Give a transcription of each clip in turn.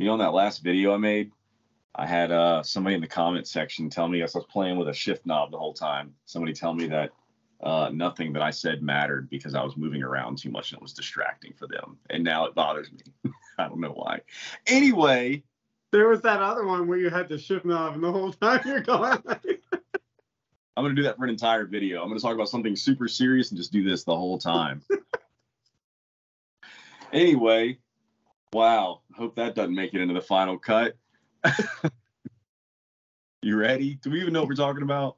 You know, in that last video I made, I had uh, somebody in the comment section tell me I was playing with a shift knob the whole time. Somebody tell me that uh, nothing that I said mattered because I was moving around too much and it was distracting for them. And now it bothers me. I don't know why. Anyway, There was that other one where you had the shift knob and the whole time you're going. I'm going to do that for an entire video. I'm going to talk about something super serious and just do this the whole time. anyway, wow. Hope that doesn't make it into the final cut. you ready? Do we even know what we're talking about?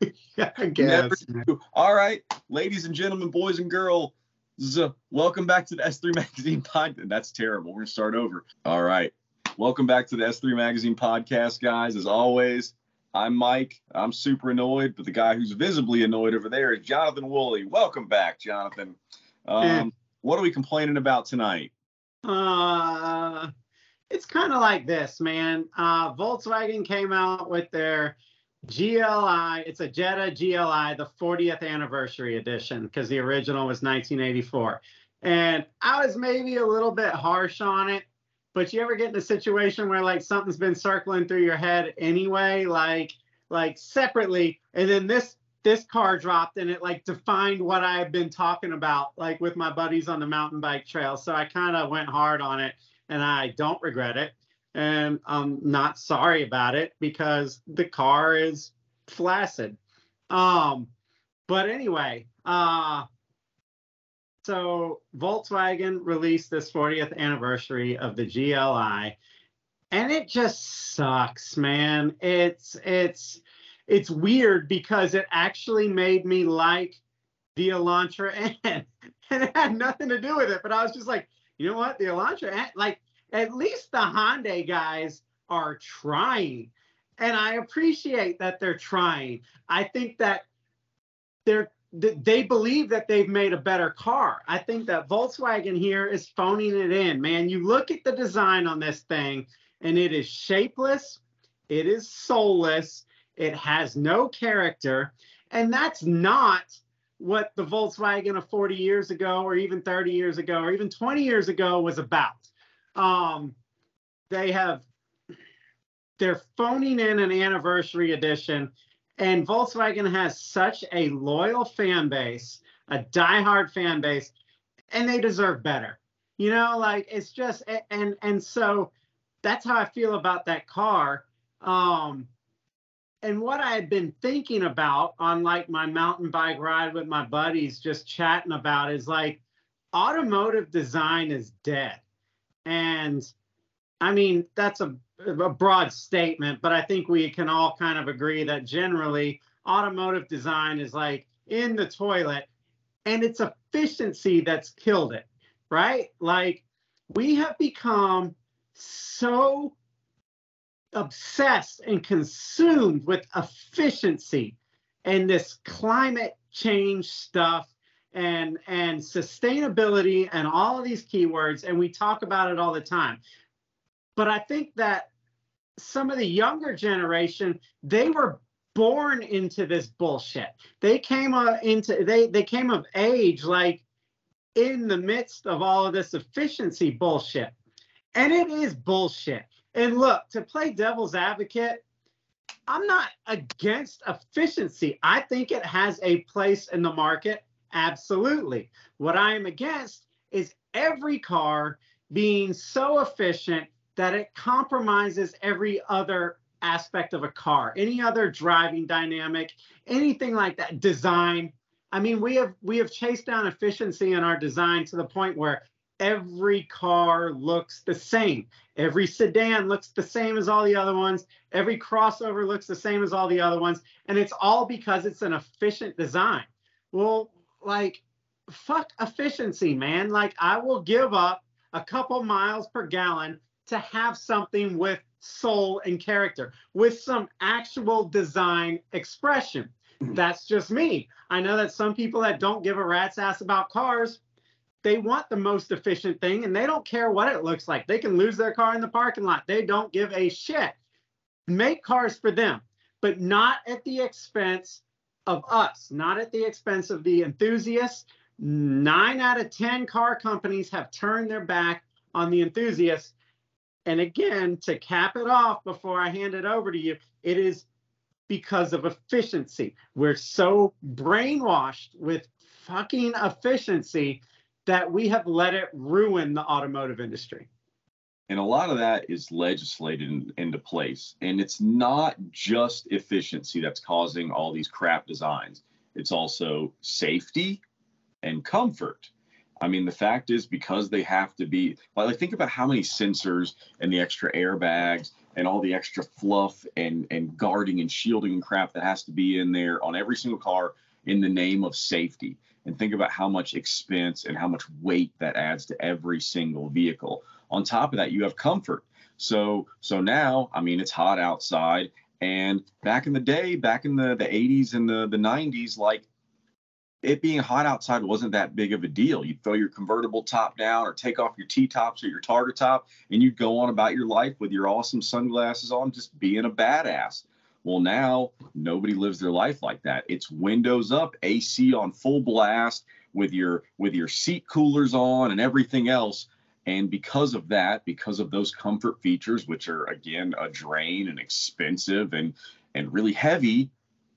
yeah, I guess. All right, ladies and gentlemen, boys and girls, welcome back to the S3 Magazine podcast. That's terrible. We're gonna start over. All right, welcome back to the S3 Magazine podcast, guys. As always, I'm Mike. I'm super annoyed, but the guy who's visibly annoyed over there is Jonathan Woolley. Welcome back, Jonathan. Um. What are we complaining about tonight? Uh, it's kind of like this, man. Uh, Volkswagen came out with their GLI. It's a Jetta GLI, the 40th anniversary edition, because the original was 1984. And I was maybe a little bit harsh on it, but you ever get in a situation where like something's been circling through your head anyway, like like separately, and then this this car dropped and it like defined what I had been talking about, like with my buddies on the mountain bike trail. So I kind of went hard on it and I don't regret it. And I'm not sorry about it because the car is flaccid. Um, but anyway, uh, so Volkswagen released this 40th anniversary of the GLI, and it just sucks, man. It's it's it's weird because it actually made me like the Elantra N, and it had nothing to do with it. But I was just like, you know what, the Elantra N, like at least the Hyundai guys are trying, and I appreciate that they're trying. I think that they're they believe that they've made a better car. I think that Volkswagen here is phoning it in, man. You look at the design on this thing, and it is shapeless, it is soulless, it has no character, and that's not what the Volkswagen of 40 years ago, or even 30 years ago, or even 20 years ago was about. Um, they have they're phoning in an anniversary edition and Volkswagen has such a loyal fan base, a diehard fan base, and they deserve better. You know, like it's just and and so that's how I feel about that car. Um and what I had been thinking about on like my mountain bike ride with my buddies, just chatting about is like automotive design is dead. And I mean, that's a, a broad statement, but I think we can all kind of agree that generally automotive design is like in the toilet and it's efficiency that's killed it, right? Like we have become so obsessed and consumed with efficiency and this climate change stuff and and sustainability and all of these keywords and we talk about it all the time. But i think that some of the younger generation they were born into this bullshit. They came into they they came of age like in the midst of all of this efficiency bullshit. And it is bullshit and look to play devil's advocate i'm not against efficiency. I think it has a place in the market. Absolutely. What i am against is every car being so efficient that it compromises every other aspect of a car, any other driving dynamic, anything like that, design. I mean, we have we have chased down efficiency in our design to the point where every car looks the same. Every sedan looks the same as all the other ones. Every crossover looks the same as all the other ones, and it's all because it's an efficient design. Well, like fuck efficiency, man. Like I will give up a couple miles per gallon to have something with soul and character, with some actual design expression. Mm-hmm. That's just me. I know that some people that don't give a rat's ass about cars, they want the most efficient thing and they don't care what it looks like. They can lose their car in the parking lot. They don't give a shit. Make cars for them, but not at the expense of us, not at the expense of the enthusiasts. Nine out of 10 car companies have turned their back on the enthusiasts and again, to cap it off before I hand it over to you, it is because of efficiency. We're so brainwashed with fucking efficiency that we have let it ruin the automotive industry. And a lot of that is legislated in, into place. And it's not just efficiency that's causing all these crap designs, it's also safety and comfort. I mean, the fact is because they have to be while like think about how many sensors and the extra airbags and all the extra fluff and and guarding and shielding and crap that has to be in there on every single car in the name of safety. And think about how much expense and how much weight that adds to every single vehicle. On top of that, you have comfort. So so now, I mean, it's hot outside. And back in the day, back in the, the 80s and the, the 90s, like it being hot outside wasn't that big of a deal. You'd throw your convertible top down or take off your T tops or your target top, and you'd go on about your life with your awesome sunglasses on, just being a badass. Well, now nobody lives their life like that. It's windows up, AC on full blast with your with your seat coolers on and everything else. And because of that, because of those comfort features, which are again a drain and expensive and and really heavy,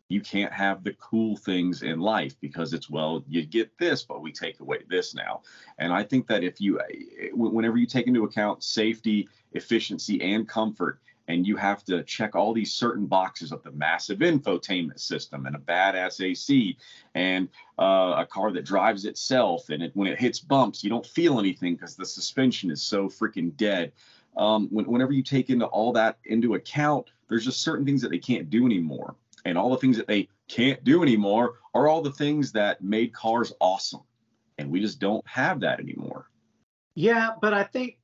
you can't have the cool things in life because it's well you get this but we take away this now and i think that if you eh, whenever you take into account safety efficiency and comfort and you have to check all these certain boxes of the massive infotainment system and a badass AC and uh, a car that drives itself and it, when it hits bumps you don't feel anything because the suspension is so freaking dead. Um, when, whenever you take into all that into account, there's just certain things that they can't do anymore, and all the things that they can't do anymore are all the things that made cars awesome, and we just don't have that anymore. Yeah, but I think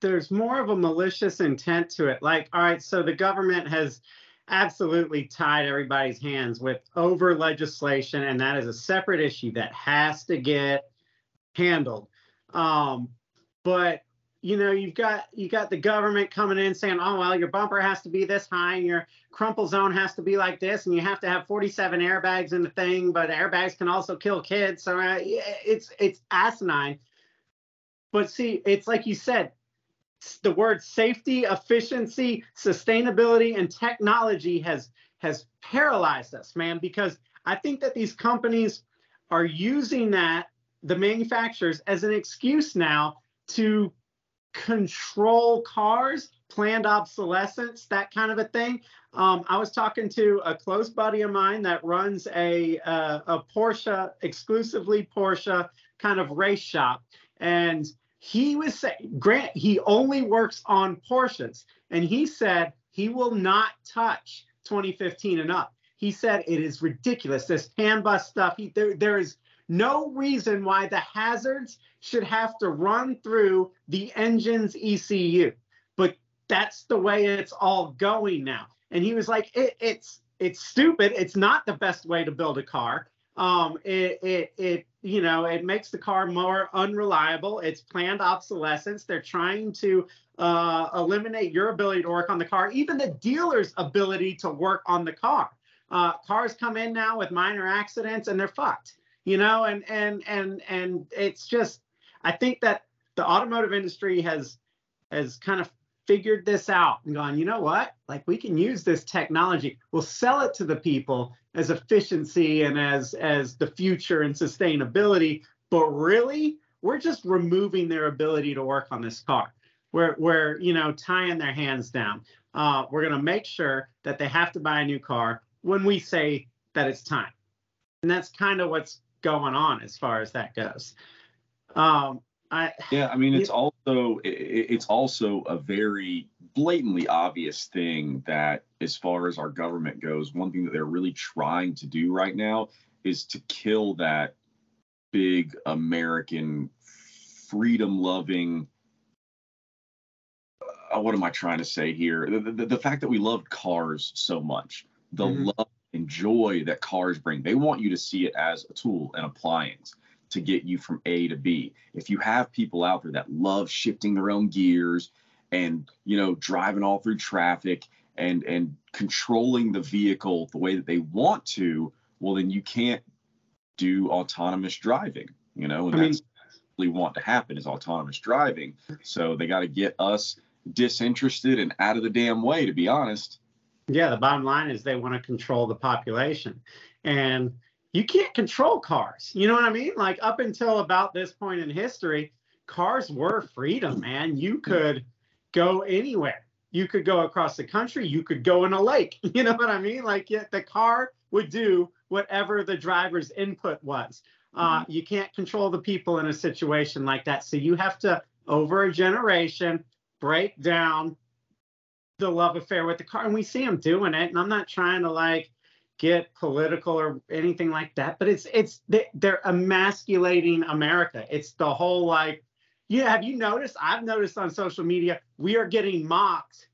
there's more of a malicious intent to it. Like, all right, so the government has absolutely tied everybody's hands with over legislation, and that is a separate issue that has to get handled. Um, but you know, you've got you got the government coming in saying, oh well, your bumper has to be this high, and your crumple zone has to be like this, and you have to have 47 airbags in the thing, but airbags can also kill kids. So uh, it's it's asinine. But see, it's like you said, the word safety, efficiency, sustainability, and technology has has paralyzed us, man, because I think that these companies are using that, the manufacturers, as an excuse now to control cars, planned obsolescence, that kind of a thing. Um, I was talking to a close buddy of mine that runs a, uh, a Porsche, exclusively Porsche kind of race shop. And he was saying, Grant, he only works on Porsches. and he said he will not touch 2015 and up. He said it is ridiculous. This CAN bus stuff. He, there, there is no reason why the hazards should have to run through the engine's ECU, but that's the way it's all going now. And he was like, it, it's it's stupid. It's not the best way to build a car. Um, it, it, it, you know, it makes the car more unreliable. It's planned obsolescence. They're trying to uh, eliminate your ability to work on the car, even the dealer's ability to work on the car. Uh, cars come in now with minor accidents and they're fucked, you know, and and and and it's just, I think that the automotive industry has has kind of figured this out and gone, you know what? Like we can use this technology. We'll sell it to the people as efficiency and as as the future and sustainability, but really we're just removing their ability to work on this car. We're we're you know tying their hands down. Uh, we're going to make sure that they have to buy a new car when we say that it's time, and that's kind of what's going on as far as that goes. Um, I, yeah, I mean, it's also it's also a very blatantly obvious thing that, as far as our government goes, one thing that they're really trying to do right now is to kill that big American freedom-loving. Uh, what am I trying to say here? The, the, the, fact that we love cars so much, the mm-hmm. love and joy that cars bring, they want you to see it as a tool, an appliance to get you from A to B. If you have people out there that love shifting their own gears and, you know, driving all through traffic and and controlling the vehicle the way that they want to, well then you can't do autonomous driving, you know, and I that's mean, really want to happen is autonomous driving. So they got to get us disinterested and out of the damn way, to be honest. Yeah, the bottom line is they want to control the population. And you can't control cars. You know what I mean? Like up until about this point in history, cars were freedom, man. You could go anywhere. You could go across the country. You could go in a lake. You know what I mean? Like yeah, the car would do whatever the driver's input was. Uh, mm-hmm. You can't control the people in a situation like that. So you have to, over a generation, break down the love affair with the car. And we see them doing it. And I'm not trying to like get political or anything like that, but it's it's they're emasculating America. It's the whole like, yeah. Have you noticed? I've noticed on social media we are getting mocked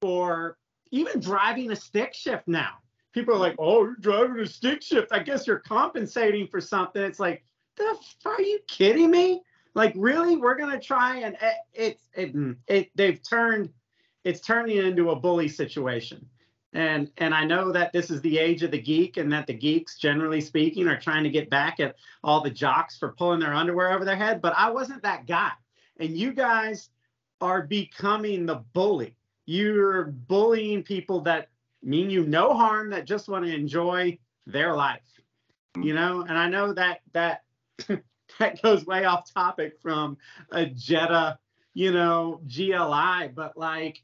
for even driving a stick shift now. People are like, "Oh, you're driving a stick shift. I guess you're compensating for something." It's like, the are you kidding me? Like, really? We're gonna try and it, it's it, it they've turned it's turning into a bully situation and and I know that this is the age of the geek and that the geeks generally speaking are trying to get back at all the jocks for pulling their underwear over their head but I wasn't that guy. And you guys are becoming the bully. You're bullying people that mean you no harm that just want to enjoy their life you know? And I know that that that goes way off topic from a Jetta you know GLI but like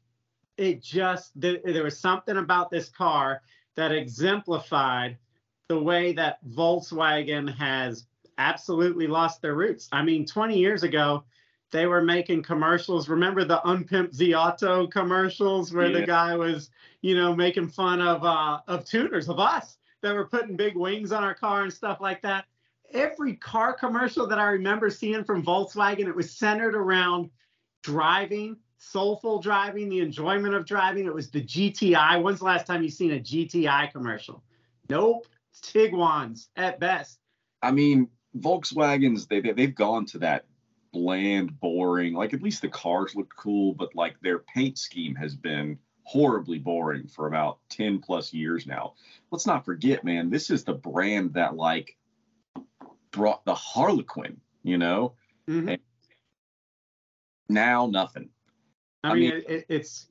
it just there, there was something about this car that exemplified the way that Volkswagen has absolutely lost their roots. I mean, 20 years ago, they were making commercials. Remember the unpimped Ze Auto commercials where yeah. the guy was, you know, making fun of uh, of tuners of us that were putting big wings on our car and stuff like that. Every car commercial that I remember seeing from Volkswagen, it was centered around driving soulful driving, the enjoyment of driving. It was the GTI. When's the last time you've seen a GTI commercial? Nope. It's Tiguan's at best. I mean, Volkswagens, they, they they've gone to that bland, boring. Like at least the cars looked cool, but like their paint scheme has been horribly boring for about 10 plus years now. Let's not forget, man, this is the brand that like brought the Harlequin, you know? Mm-hmm. now nothing. I, I mean, mean it, it's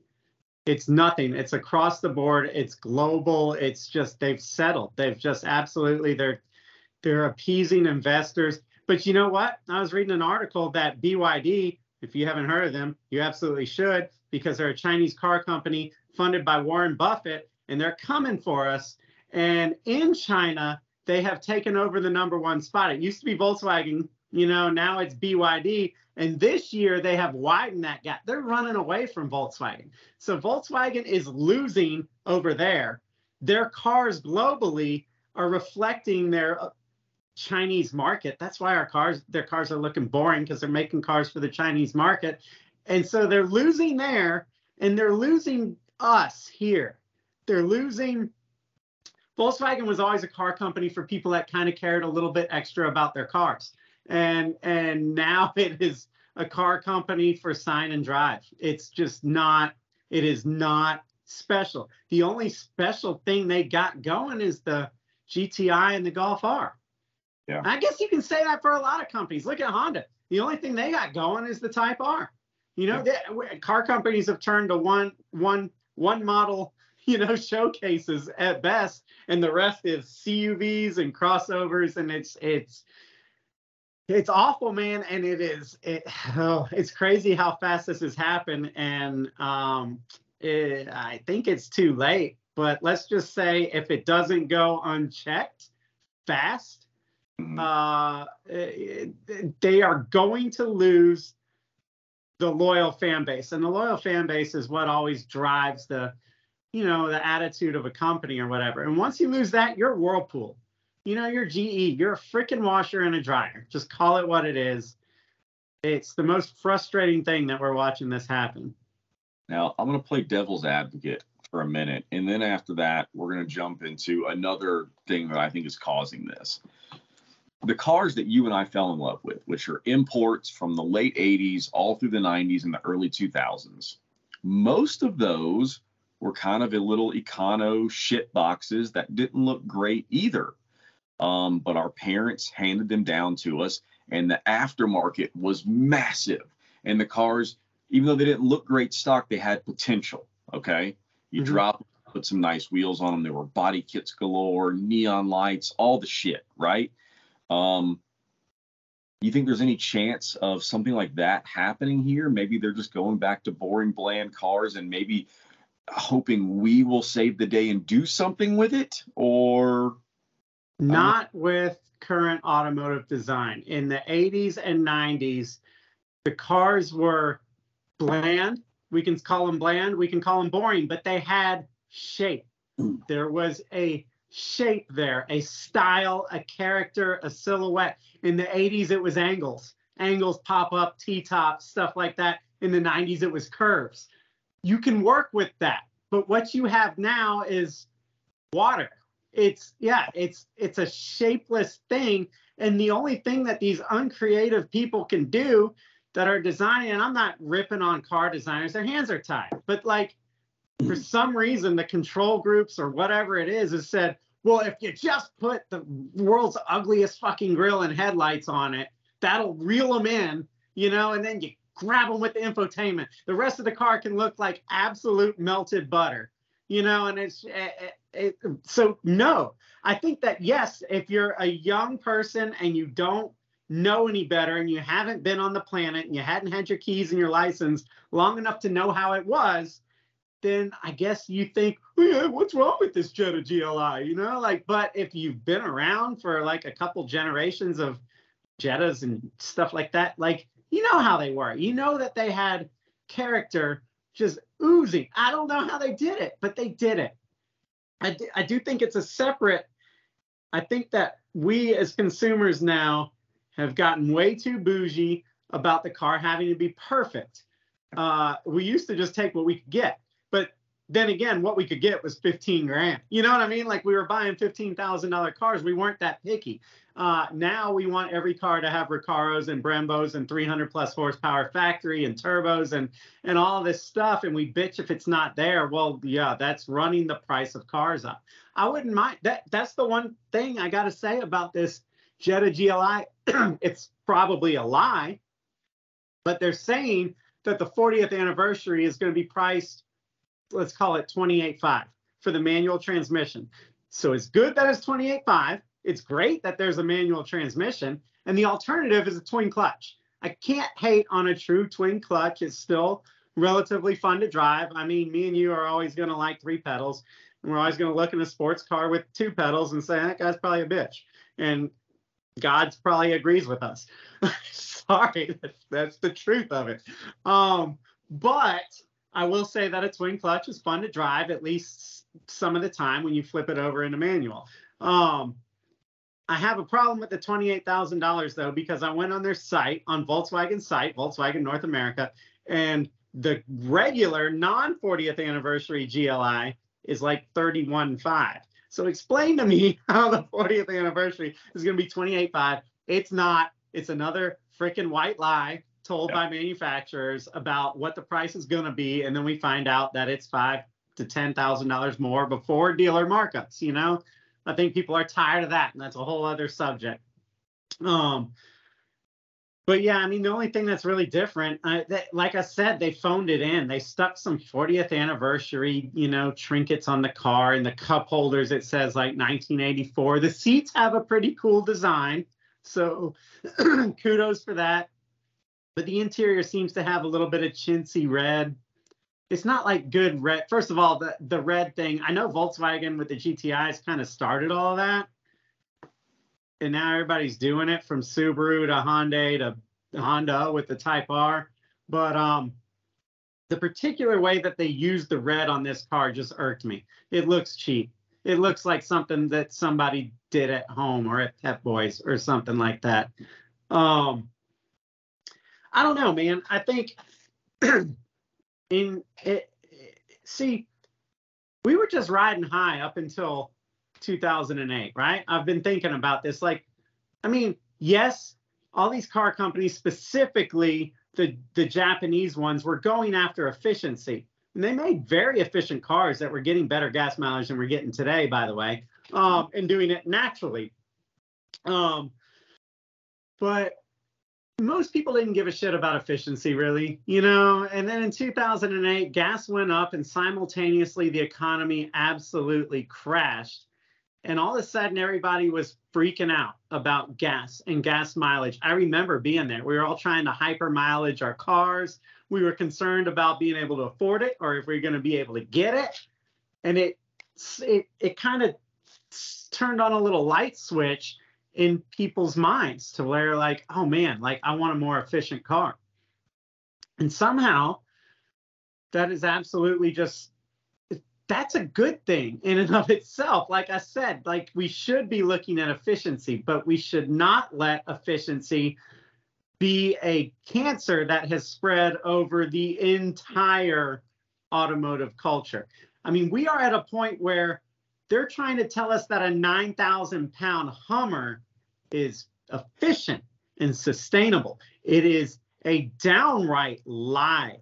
it's nothing. It's across the board. It's global. It's just they've settled. They've just absolutely they're they're appeasing investors. But you know what? I was reading an article that BYD, if you haven't heard of them, you absolutely should because they're a Chinese car company funded by Warren Buffett and they're coming for us. And in China, they have taken over the number one spot. It used to be Volkswagen, you know, now it's BYD. And this year they have widened that gap. They're running away from Volkswagen. So Volkswagen is losing over there. Their cars globally are reflecting their uh, Chinese market. That's why our cars, their cars are looking boring because they're making cars for the Chinese market. And so they're losing there and they're losing us here. They're losing Volkswagen was always a car company for people that kind of cared a little bit extra about their cars and and now it is a car company for sign and drive. It's just not. It is not special. The only special thing they got going is the GTI and the Golf R. Yeah. I guess you can say that for a lot of companies. Look at Honda. The only thing they got going is the Type R. You know, yeah. they, car companies have turned to one one one model, you know, showcases at best, and the rest is CUVs and crossovers, and it's it's it's awful, man, and it is. It, oh, it's crazy how fast this has happened, and um, it, I think it's too late. But let's just say if it doesn't go unchecked fast, mm-hmm. uh, they are going to lose the loyal fan base, and the loyal fan base is what always drives the, you know, the attitude of a company or whatever. And once you lose that, you're Whirlpool you know, you're GE, you're a freaking washer and a dryer. Just call it what it is. It's the most frustrating thing that we're watching this happen. Now, I'm going to play devil's advocate for a minute. And then after that, we're going to jump into another thing that I think is causing this. The cars that you and I fell in love with, which are imports from the late 80s all through the 90s and the early 2000s, most of those were kind of a little econo shit boxes that didn't look great either um, but our parents handed them down to us, and the aftermarket was massive. And the cars even though they didn't look great stock, they had potential. Okay. You Mhm. drop, put some nice wheels on them. There were body kits galore, neon lights, all the shit, right? Um, you think there's any chance of something like that happening here? Maybe they're just going back to boring, bland cars and maybe hoping we will save the day and do something with it? Or Um, Not with current automotive design. In the 80s and 90s, the cars were bland. We can call them bland, we can call them boring, but they had shape. Hmm. There was a shape there, a style, a character, a silhouette. In the 80s, it was angles. Angles pop up, T tops, stuff like that. In the 90s, it was curves. You can work with that. But what you have now is water it's yeah it's it's a shapeless thing. And the only thing that these uncreative people can do that are designing and i'm not ripping on car designers their hands are tied. But like for hmm. some reason the control groups or whatever it is has said well if you just put the world's ugliest fucking grill and headlights on it that'll reel them in you know and then you grab them with the infotainment. The rest of the car can look like absolute melted butter you know and it's eh, eh, so no i think that yes if you're a young person and you don't know any better and you haven't been on the planet and you hadn't had your keys and your license long enough to know how it was then i guess you think oh, yeah, what's wrong with this jetta gli you know like but if you've been around for like a couple generations of jettas and stuff like that like you know how they were you know that they had character just oozing. I don't know how they did it, but they did it. I do, I do think it's a separate. I think that we as consumers now have gotten way too bougie about the car having to be perfect. Uh, we used to just take what we could get, then again, what we could get was 15 grand. You know what I mean? Like we were buying $15,000 cars. We weren't that picky. Uh, now we want every car to have Recaros and Brembos and 300 plus horsepower factory and turbos and and all this stuff. And we bitch if it's not there. Well, yeah, that's running the price of cars up. I wouldn't mind that. That's the one thing I got to say about this Jetta GLI. it's probably a lie, but they're saying that the 40th anniversary is going to be priced, let's call it 28.5 for the manual transmission. So it's good that it's 28.5 it's great that there's a manual transmission, and the alternative is a twin clutch. I can't hate on a true twin clutch. It's still relatively fun to drive. I mean, me and you are always going to like three pedals, and we're always going to look in a sports car with two pedals and say that guy's probably a bitch. And God's probably agrees with us. Sorry, that's, that's the truth of it. Um, but I will say that a twin clutch is fun to drive at least some of the time when you flip it over into manual. Um, I have a problem with the $28,000 though, because I went on their site, on Volkswagen site, Volkswagen North America, and the regular non 40th anniversary GLI is like 31.5. So explain to me how the 40th anniversary is going to be 28.5. It's not. It's another freaking white lie told Yep. by manufacturers about what the price is going to be, and then we find out that it's five to ten thousand dollars more before dealer markups. You know, I think people are tired of that, and that's a whole other subject. Um, but yeah, I mean, the only thing that's really different, uh, that, like I said, they phoned it in. They stuck some 40th anniversary, you know, trinkets on the car and the cup holders. It says like 1984. The seats have a pretty cool design, so kudos for that. But the interior seems to have a little bit of chintzy red. It's not like good red. First of all, the the red thing. I know Volkswagen with the GTIs kind of started all of that, and now everybody's doing it from Subaru to Hyundai to Honda with the Type R. But um, the particular way that they used the red on this car just irked me. It looks cheap. It looks like something that somebody did at home or at Pep Boys or something like that. Um, I don't know, man. I think in it, see, we were just riding high up until 2008, right? I've been thinking about this. Like, I mean, yes, all these car companies, specifically the the Japanese ones, were going after efficiency, and they made very efficient cars that were getting better gas mileage than we're getting today, by the way, um, and doing it naturally. Um, but most people didn't give a shit about efficiency really, you know. And then in 2008, gas went up and simultaneously the economy absolutely crashed. And all of a sudden, everybody was freaking out about gas and gas mileage. I remember being there. We were all trying to hyper mileage our cars. We were concerned about being able to afford it or if we are going to be able to get it. And it it it kind of turned on a little light switch in people's minds to where like, oh man, like I want a more efficient car. And somehow that is absolutely just that's a good thing in and of itself. Like I said, like we should be looking at efficiency, but we should not let efficiency be a cancer that has spread over the entire automotive culture. I mean, we are at a point where they're trying to tell us that a 9,000 pound Hummer is efficient and sustainable. It is a downright lie.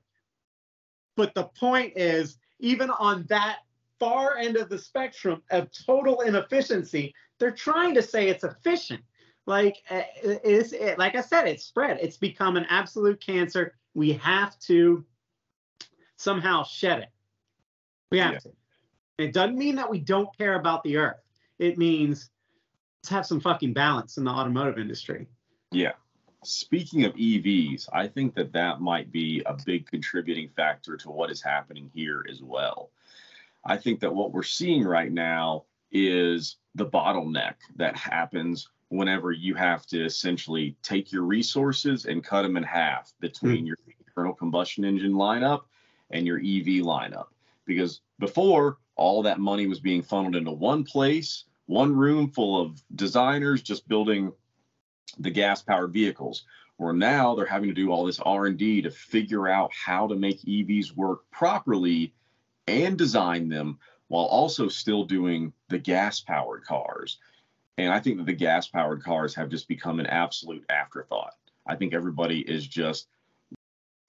But the point is, even on that far end of the spectrum of total inefficiency, they're trying to say it's efficient. Like eh, it's it, like I said, it's spread. It's become an absolute cancer. We have to somehow shed it. We have yeah. to. It doesn't mean that we don't care about the earth. It means let's have some fucking balance in the automotive industry. Yeah. Speaking of EVs, I think that that might be a big contributing factor to what is happening here as well. I think that what we're seeing right now is the bottleneck that happens whenever you have to essentially take your resources and cut them in half between mm-hmm. your internal combustion engine lineup and your EV lineup. Because before, all that money was being funneled into one place, one room full of designers just building the gas powered vehicles. Where now they're having to do all this r&d to figure out how to make evs work properly and design them while also still doing the gas powered cars. And i think that the gas powered cars have just become an absolute afterthought. I think everybody is just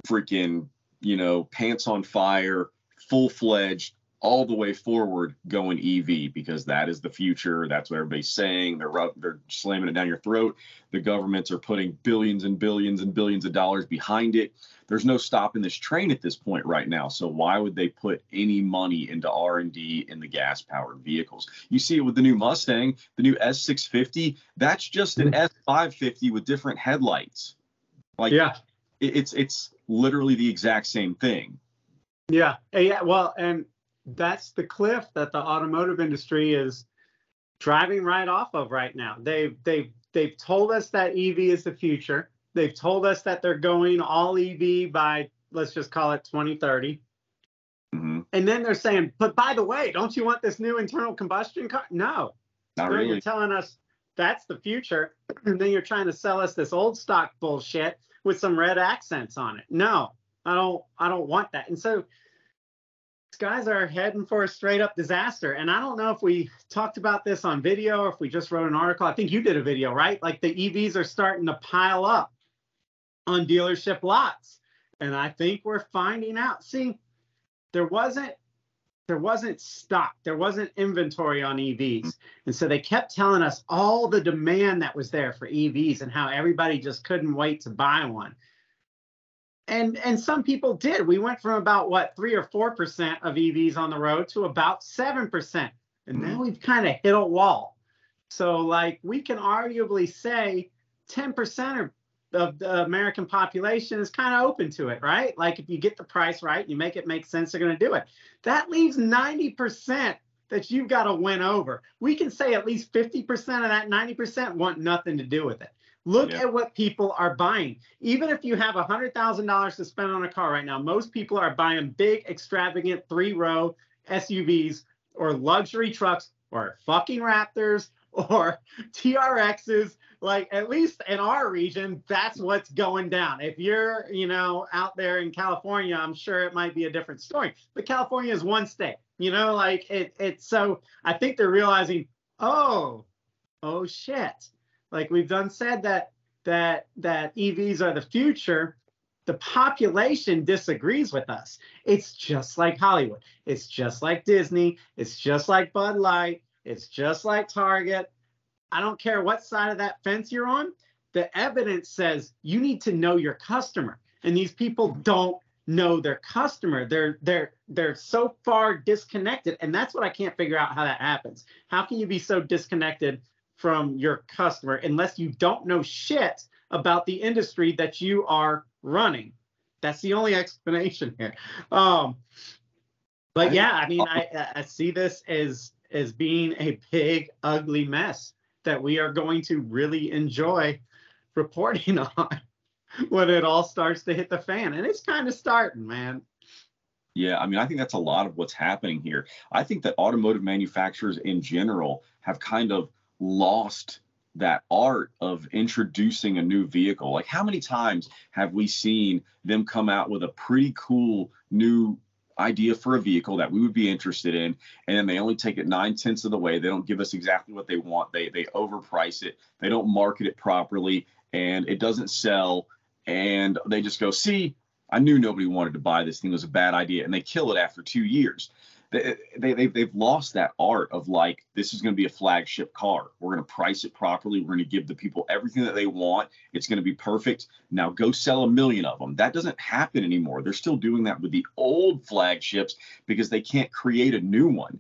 freaking you know pants on fire full fledged all the way forward going EV because that is the future. That's what everybody's saying. They're they're slamming it down your throat. The governments are putting billions and billions and billions of dollars behind it. There's no stopping this train at this point right now. So why would they put any money into R&D in the gas-powered vehicles? You see it with the new Mustang, the new S650. That's just an S550 with different headlights. Like yeah, it's it's literally the exact same thing. Yeah, yeah. Well, and that's the cliff that the automotive industry is driving right off of right now. They've they've they've told us that EV is the future. They've told us that they're going all EV by let's just call it 2030. Mm-hmm. And then they're saying, but by the way, don't you want this new internal combustion car? No. Not really. You're telling us that's the future. And then you're trying to sell us this old stock bullshit with some red accents on it. No, I don't I don't want that. And so guys are heading for a straight up disaster. And I don't know if we talked about this on video or if we just wrote an article. I think you did a video, right? Like the EVs are starting to pile up on dealership lots. And I think we're finding out. See, there wasn't there wasn't stock, there wasn't inventory on EVs. And so they kept telling us all the demand that was there for EVs and how everybody just couldn't wait to buy one and and some people did. We went from about what three or four percent of EVs on the road to about seven percent, and now mm-hmm. we've kind of hit a wall. So like we can arguably say ten percent of the American population is kind of open to it, right? Like if you get the price right, you make it make sense, they're going to do it. That leaves ninety percent that you've got to win over. We can say at least 50% of that 90% want nothing to do with it. Look yeah. at what people are buying. Even if you have $100,000 to spend on a car right now, most people are buying big, extravagant three row SUVs or luxury trucks or fucking Raptors or TRXs. Like, at least in our region, that's what's going down. If you're, you know, out there in California, I'm sure it might be a different story. But California is one state, you know, like it, it's so I think they're realizing, oh, oh shit like we've done said that that that EVs are the future, the population disagrees with us. It's just like Hollywood. It's just like Disney. It's just like Bud Light. It's just like Target. I don't care what side of that fence you're on. the evidence says you need to know your customer. And these people don't know their customer. They're they're they're so far disconnected. And that's what I can't figure out how that happens. How can you be so disconnected from your customer unless you don't know shit about the industry that you are running? That's the only explanation here. Um, but yeah, I mean, I, I see this as as being a big, ugly mess that we are going to really enjoy reporting on when it all starts to hit the fan. And it's kind of starting, man. Yeah, I mean, I think that's a lot of what's happening here. I think that automotive manufacturers in general have kind of lost that art of introducing a new vehicle. Like, how many times have we seen them come out with a pretty cool new idea for a vehicle that we would be interested in, and then they only take it nine tenths of the way. They don't give us exactly what they want. They they overprice it. They don't market it properly, and it doesn't sell. And they just go, see, I knew nobody wanted to buy this thing. It was a bad idea, and they kill it after two years they, they they've, lost that art of like this is going to be a flagship car. We're going to price it properly. We're going to give the people everything that they want. It's going to be perfect. Now go sell a million of them that doesn't happen anymore. They're still doing that with the old flagships because they can't create a new one.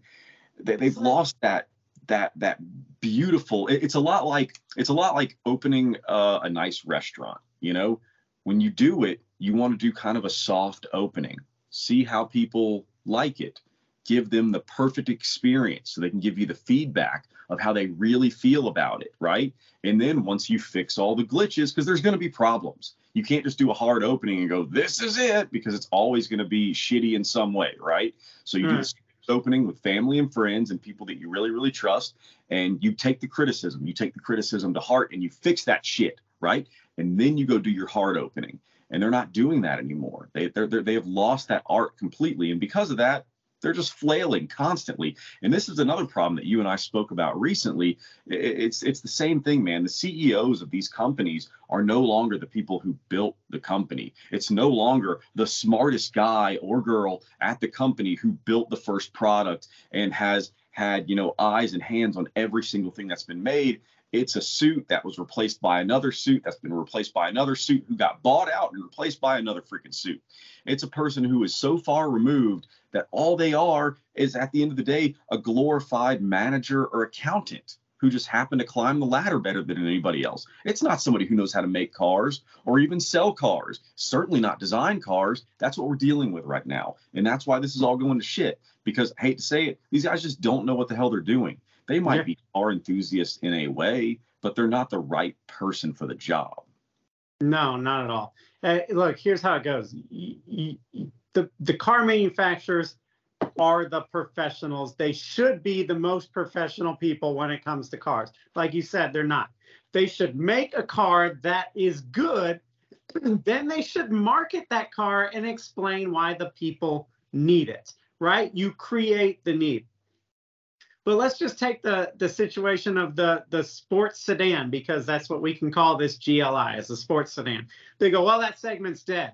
They, they've lost that that that beautiful it, it's a lot like it's a lot like opening uh, a nice restaurant you know? When you do it you want to do kind of a soft opening. See how people like it give them the perfect experience so they can give you the feedback of how they really feel about it, right? And then once you fix all the glitches, because there's going to be problems, you can't just do a hard opening and go, this is it, because it's always going to be shitty in some way, right? So you do hmm. this opening with family and friends and people that you really, really trust, and you take the criticism, you take the criticism to heart and you fix that shit, right? And then you go do your hard opening. And they're not doing that anymore. They, they're, they're, they have lost that art completely. And because of that, they're just flailing constantly. And this is another problem that you and I spoke about recently. It's it's the same thing, man. The CEOs of these companies are no longer the people who built the company. It's no longer the smartest guy or girl at the company who built the first product and has had, you know, eyes and hands on every single thing that's been made. It's a suit that was replaced by another suit that's been replaced by another suit who got bought out and replaced by another freaking suit. It's a person who is so far removed that all they are is at the end of the day a glorified manager or accountant who just happened to climb the ladder better than anybody else. It's not somebody who knows how to make cars or even sell cars, certainly not design cars. That's what we're dealing with right now. And that's why this is all going to shit because I hate to say it, these guys just don't know what the hell they're doing. They might yeah. be car enthusiasts in a way, but they're not the right person for the job. No, not at all. Uh, look, here's how it goes. the the car manufacturers are the professionals. They should be the most professional people when it comes to cars. Like you said, they're not. They should make a car that is good. then they should market that car and explain why the people need it, right? You create the need. But let's just take the the situation of the the sports sedan because that's what we can call this GLI as a sports sedan. They go, well, that segment's dead.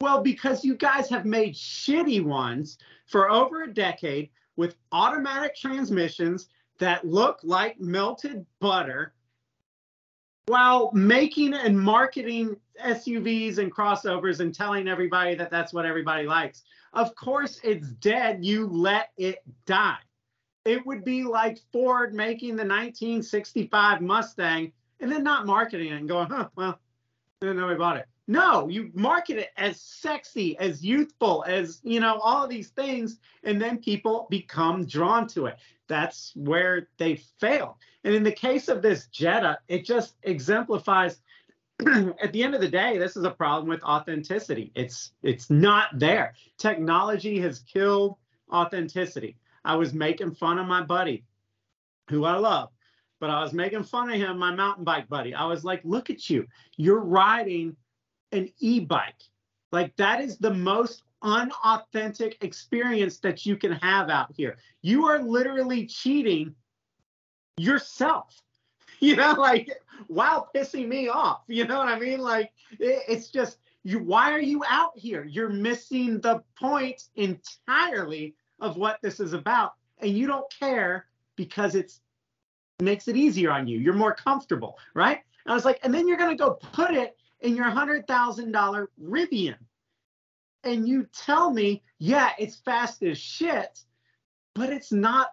Well, because you guys have made shitty ones for over a decade with automatic transmissions that look like melted butter while making and marketing SUVs and crossovers and telling everybody that that's what everybody likes. Of course, it's dead. You let it die it would be like Ford making the 1965 Mustang and then not marketing it and going, huh, well, nobody bought it. No, you market it as sexy, as youthful, as you know, all of these things, and then people become drawn to it. That's where they fail. And in the case of this Jetta, it just exemplifies at the end of the day, this is a problem with authenticity. It's it's not there. Technology has killed authenticity. I was making fun of my buddy, who I love, but I was making fun of him, my mountain bike buddy. I was like, look at you. You're riding an e bike. Like, that is the most unauthentic experience that you can have out here. You are literally cheating yourself, you know, like while pissing me off. You know what I mean? Like, it, it's just, you, why are you out here? You're missing the point entirely of what this is about and you don't care because it's it makes it easier on you you're more comfortable right And I was like, and then you're going to go put it in your $100,000 Rivian. And you tell me, yeah, it's fast as shit, but it's not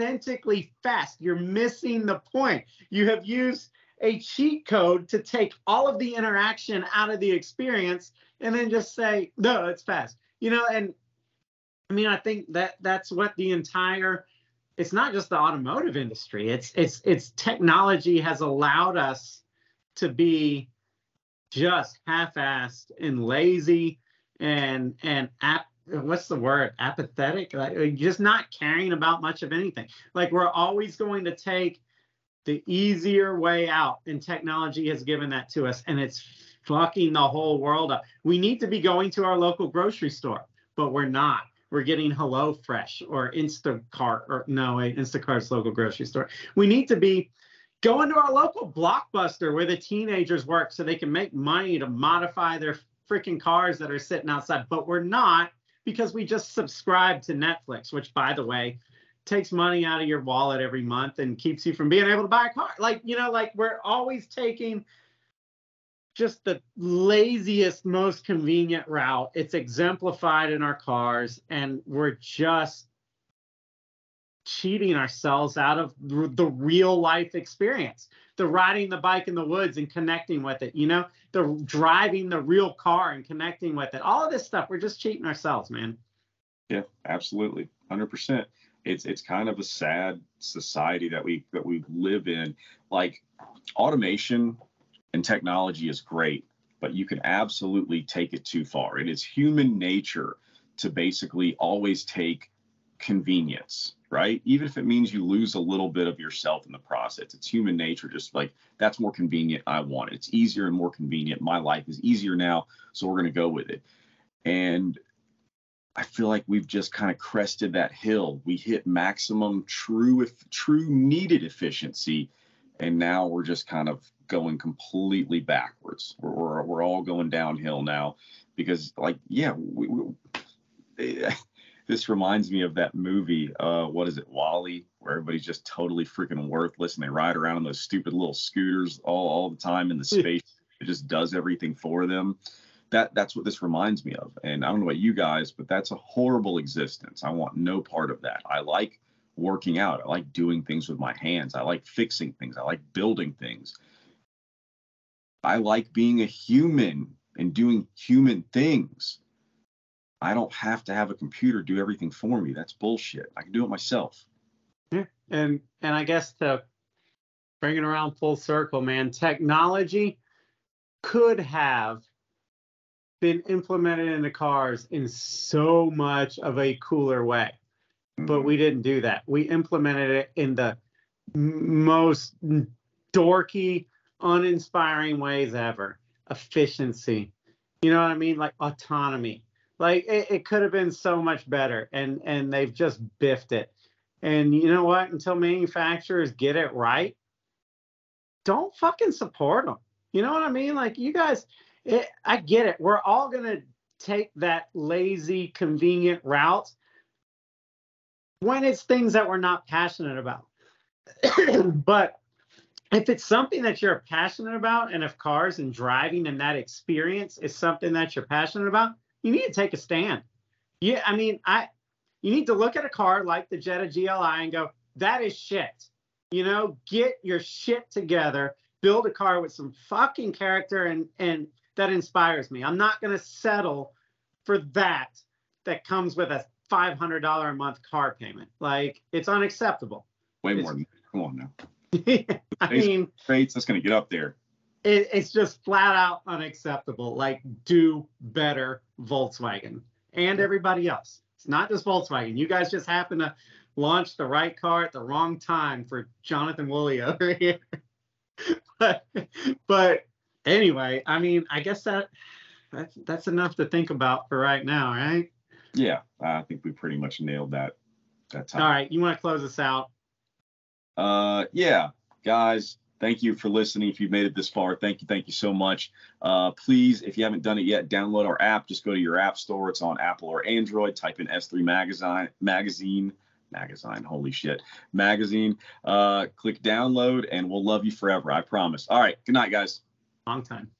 authentically fast. You're missing the point. You have used a cheat code to take all of the interaction out of the experience and then just say, no, it's fast. You know, and I mean, I think that that's what the entire it's not just the automotive industry. It's it's it's technology has allowed us to be just half-assed and lazy and and ap- Uh, what's the word? Apathetic? Like just not caring about much of anything. Like we're always going to take the easier way out and technology has given that to us and it's fucking the whole world up. We need to be going to our local grocery store but we're not. We're getting hello fresh or instacart or no instacart's local grocery store. We need to be going to our local blockbuster where the teenagers work so they can make money to modify their freaking cars that are sitting outside but we're not because we just subscribe to netflix which by the way takes money out of your wallet every month and keeps you from being able to buy a car. Like, you know, like we're always taking just the laziest, most convenient route. It's exemplified in our cars, and we're just cheating ourselves out of the real life experience. The riding the bike in the woods and connecting with it, you know, the driving the real car and connecting with it. All of this stuff, we're just cheating ourselves, man. Yeah, absolutely. 100% it's it's kind of a sad society that we that we live in. Like automation and technology is great, but you can absolutely take it too far. It is human nature to basically always take convenience, right? Even if it means you lose a little bit of yourself in the process. It's human nature, just like that's more convenient. I want it. It's easier and more convenient. My life is easier now, so we're gonna go with it. And I feel like we've just kind of crested that hill. We hit maximum true if true needed efficiency, and now we're just kind of going completely backwards. We're we're, we're all going downhill now because like yeah, we, we, this reminds me of that movie. Uh, what is it, WALL-E, where everybody's just totally freaking worthless and they ride around on those stupid little scooters all all the time in the space. it just does everything for them that that's what this reminds me of. And I don't know about you guys, but that's a horrible existence. I want no part of that. I like working out. I like doing things with my hands. I like fixing things. I like building things. I like being a human and doing human things. I don't have to have a computer do everything for me. That's bullshit. I can do it myself. Yeah. And and I guess to bring it around full circle, man, technology could have been implemented into cars in so much of a cooler way. But mm-hmm. we didn't do that. We implemented it in the most dorky, uninspiring ways ever. Efficiency. You know what I mean? Like autonomy. Like it, it could have been so much better. And and they've just biffed it. And you know what? Until manufacturers get it right, don't fucking support them. You know what I mean? Like you guys, it, I get it. We're all to take that lazy, convenient route when it's things that we're not passionate about. but if it's something that you're passionate about, and if cars and driving and that experience is something that you're passionate about, you need to take a stand. Yeah, I mean, I you need to look at a car like the Jetta GLI and go, that is shit. You know, get your shit together, build a car with some fucking character and and that inspires me. I'm not going to settle for that that comes with a $500 a month car payment. Like it's unacceptable. Way it's, more. Than, come on now. I mean, rates that's going to get up there. It, it's just flat out unacceptable. Like do better, Volkswagen and everybody else. It's not just Volkswagen. You guys just happen to launch the right car at the wrong time for Jonathan Woolley over here. but, but anyway, I mean, I guess that that's that's enough to think about for right now, right? Yeah, I think we pretty much nailed that that time. All right, you want to close us out? Uh, yeah, guys. Thank you for listening. If you've made it this far, thank you, thank you so much. Uh, please, if you haven't done it yet, download our app. Just go to your app store. It's on Apple or Android. Type in S3 Magazine, magazine magazine. Holy shit. Magazine. Uh, click download and we'll love you forever. I promise. All right. Good night, guys. Long time.